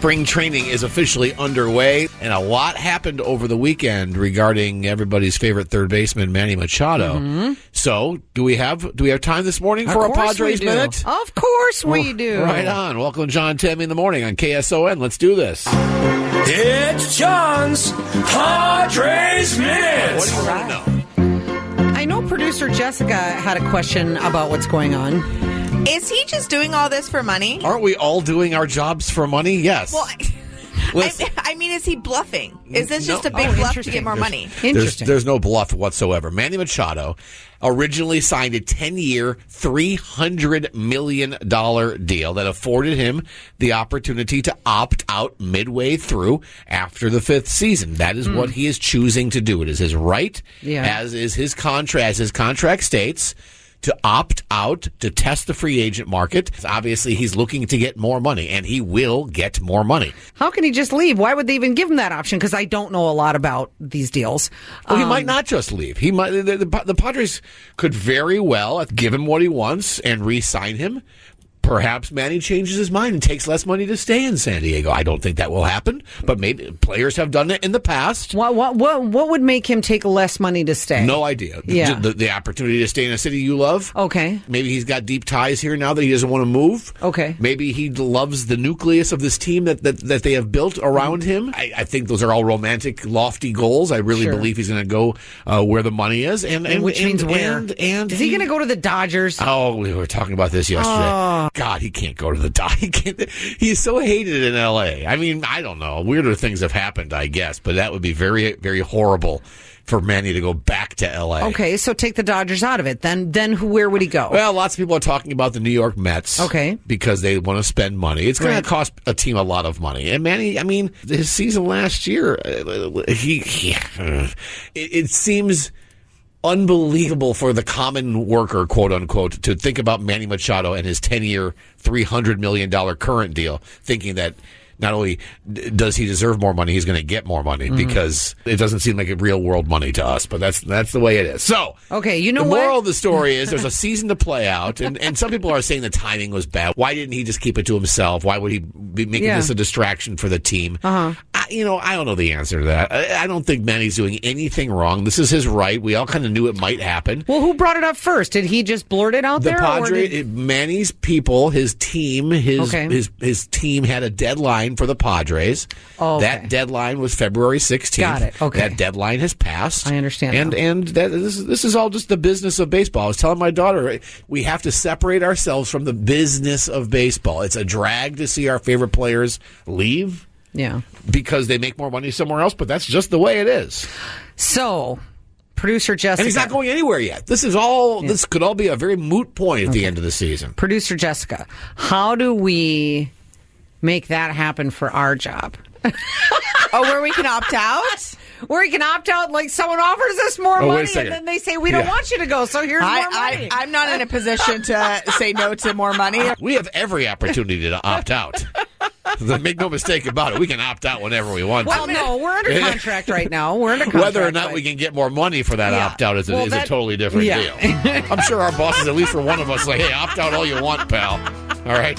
Spring training is officially underway, and a lot happened over the weekend regarding everybody's favorite third baseman, Manny Machado. So, do we have do we have time this morning for Mm-hmm. A Padres minute? Of course we do. Right on. Welcome John Tammy in the morning on KSON. Let's do this. It's John's Padres Minute. What do you want to know? I know producer Jessica had a question about what's going on. Is he just doing all this for money? Aren't we all doing our jobs for money? Yes. Well, I, Listen. I mean, is he bluffing? Is this No. just a big Oh, bluff to get more money? Interesting. there's no bluff whatsoever. Manny Machado originally signed a 10 year, $300 million deal that afforded him the opportunity to opt out midway through after the fifth season. That is what hmm. he is choosing to do. It is his right, Yeah. as is his contract, as his contract states. To opt out to test the free agent market. Obviously, he's looking to get more money, and he will get more money. How can he just leave? Why would they even give him that option? Because I don't know a lot about these deals. Well, he Um, might not just leave. He might. The, the, the Padres could very well give him what he wants and re-sign him. Perhaps Manny changes his mind and takes less money to stay in San Diego. I don't think that will happen, but maybe players have done it in the past. What, what, what, what would make him take less money to stay? No idea. The- Yeah. The, the opportunity to stay in a city you love. Okay. Maybe he's got deep ties here now that he doesn't want to move. Okay. Maybe he loves the nucleus of this team that, that, that they have built around him. I, I think those are all romantic, lofty goals. I really Sure. believe he's going to go uh, where the money is, and, and Which and- means where? And, and Is he going to go to the Dodgers? Oh, we were talking about this yesterday. God, he can't go to the dot. He. He's so hated in L.A. I mean, I don't know. Weirder things have happened, I guess, but that would be very, very horrible for Manny to go back to L.A. Okay, so take the Dodgers out of it. Then, then who? Where would he go? Well, lots of people are talking about the New York Mets. Okay. Because they want to spend money. It's going Right. to cost a team a lot of money. And Manny, I mean, his season last year, uh, he, he it, it seems unbelievable for the common worker, quote unquote, to think about Manny Machado and his 10 year, $300 million current deal, thinking that not only does he deserve more money, he's going to get more money Mm-hmm. because it doesn't seem like a real world money to us, but that's, that's the way it is. So, Okay, you know the what? moral of the story is there's a season to play out, and, and some people are saying the timing was bad. Why didn't he just keep it to himself? Why would he be making Yeah. this a distraction for the team? Uh-huh. You know, I don't know the answer to that. I, I don't think Manny's doing anything wrong. This is his right. We all kind of knew it might happen. well, who brought it up first? Did he just blurt it out The there? Padre, did- Manny's people, his team, his Okay. his his team had a deadline for the Padres. Oh, okay. That deadline was February 16th. Got it. Okay. That deadline has passed. I understand And now. and that, this is- this is all just the business of baseball. I was telling my daughter we have to separate ourselves from the business of baseball. It's a drag to see our favorite players leave yeah. because they make more money somewhere else, but that's just the way it is. So, producer Jessica. And he's not going anywhere yet. This is all. This could all be a very moot point at the end of the season. Producer Jessica, how do we make that happen for our job? Oh, where we can opt out? Where he can opt out, like someone offers us more Oh, money, and then they say we don't Yeah. want you to go, so here's I, more money. I, I'm not in a position to say no to more money. We have every opportunity to opt out. Make no mistake about it. We can opt out whenever we want well, to. no, we're under contract right now. We're under contract. Whether or not we can get more money for that Yeah. opt out is, a, Well, is that- a totally different yeah. deal. I'm sure our bosses, at least for one of us, like, hey, opt out all you want, pal. All right.